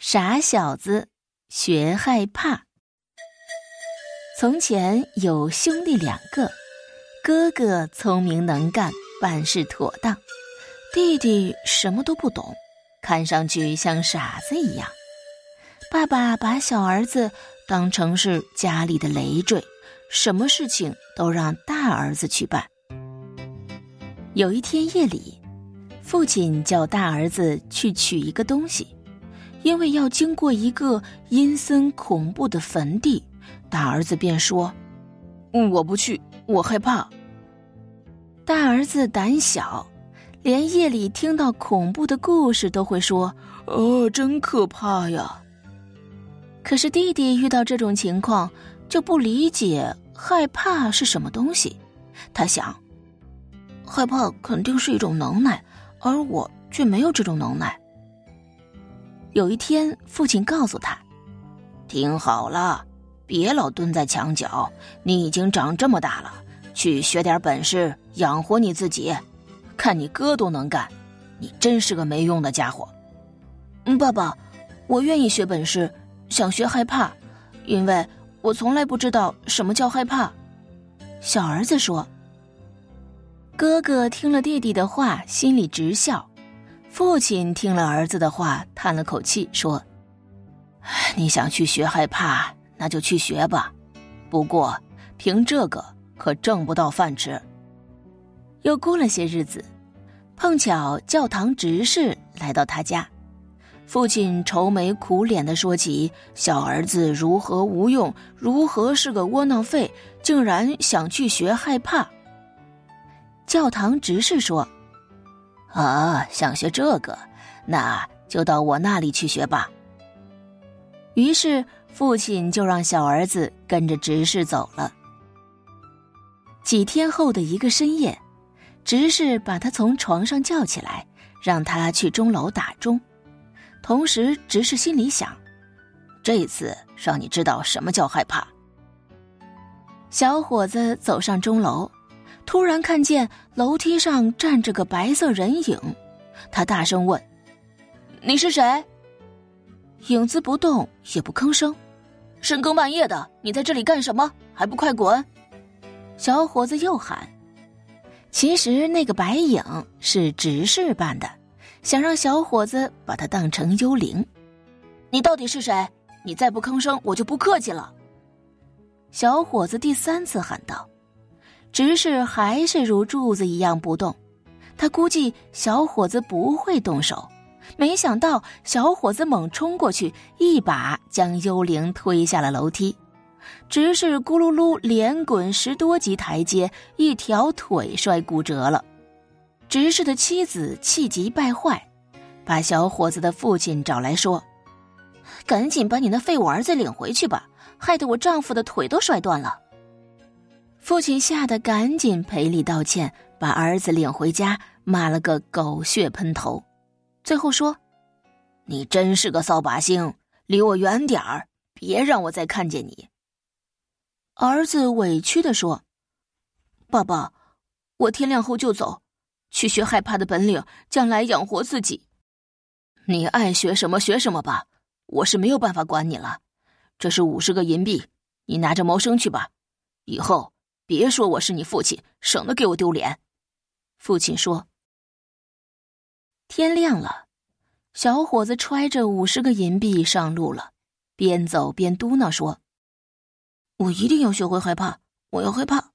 傻小子，学害怕。从前有兄弟两个，哥哥聪明能干，办事妥当，弟弟什么都不懂，看上去像傻子一样。爸爸把小儿子当成是家里的累赘，什么事情都让大儿子去办。有一天夜里，父亲叫大儿子去取一个东西。因为要经过一个阴森恐怖的坟地，大儿子便说：“我不去，我害怕。”大儿子胆小，连夜里听到恐怖的故事都会说：“哦，真可怕呀！”可是弟弟遇到这种情况就不理解害怕是什么东西。他想，害怕肯定是一种能耐，而我却没有这种能耐。有一天，父亲告诉他：“听好了，别老蹲在墙角。你已经长这么大了，去学点本事养活你自己。看你哥都能干，你真是个没用的家伙。”嗯，爸爸，我愿意学本事，想学害怕，因为我从来不知道什么叫害怕。小儿子说。哥哥听了弟弟的话，心里直笑。父亲听了儿子的话，叹了口气说：“你想去学害怕，那就去学吧。不过，凭这个可挣不到饭吃。”又过了些日子，碰巧教堂执事来到他家，父亲愁眉苦脸的说起小儿子如何无用，如何是个窝囊废，竟然想去学害怕。教堂执事说。啊，想学这个，那就到我那里去学吧。于是父亲就让小儿子跟着执事走了。几天后的一个深夜，执事把他从床上叫起来，让他去钟楼打钟。同时，执事心里想：这次让你知道什么叫害怕。小伙子走上钟楼。突然看见楼梯上站着个白色人影，他大声问：“你是谁？”影子不动也不吭声。深更半夜的，你在这里干什么？还不快滚！小伙子又喊。其实那个白影是执事扮的，想让小伙子把他当成幽灵。你到底是谁？你再不吭声，我就不客气了。小伙子第三次喊道。执事还是如柱子一样不动，他估计小伙子不会动手，没想到小伙子猛冲过去，一把将幽灵推下了楼梯。执事咕噜噜连滚十多级台阶，一条腿摔骨折了。执事的妻子气急败坏，把小伙子的父亲找来说：“赶紧把你那废物儿子领回去吧，害得我丈夫的腿都摔断了。”父亲吓得赶紧赔礼道歉，把儿子领回家，骂了个狗血喷头，最后说：“你真是个扫把星，离我远点儿，别让我再看见你。”儿子委屈的说：“爸爸，我天亮后就走，去学害怕的本领，将来养活自己。你爱学什么学什么吧，我是没有办法管你了。这是五十个银币，你拿着谋生去吧，以后。”别说我是你父亲，省得给我丢脸。”父亲说。天亮了，小伙子揣着五十个银币上路了，边走边嘟囔说：“我一定要学会害怕，我要害怕。”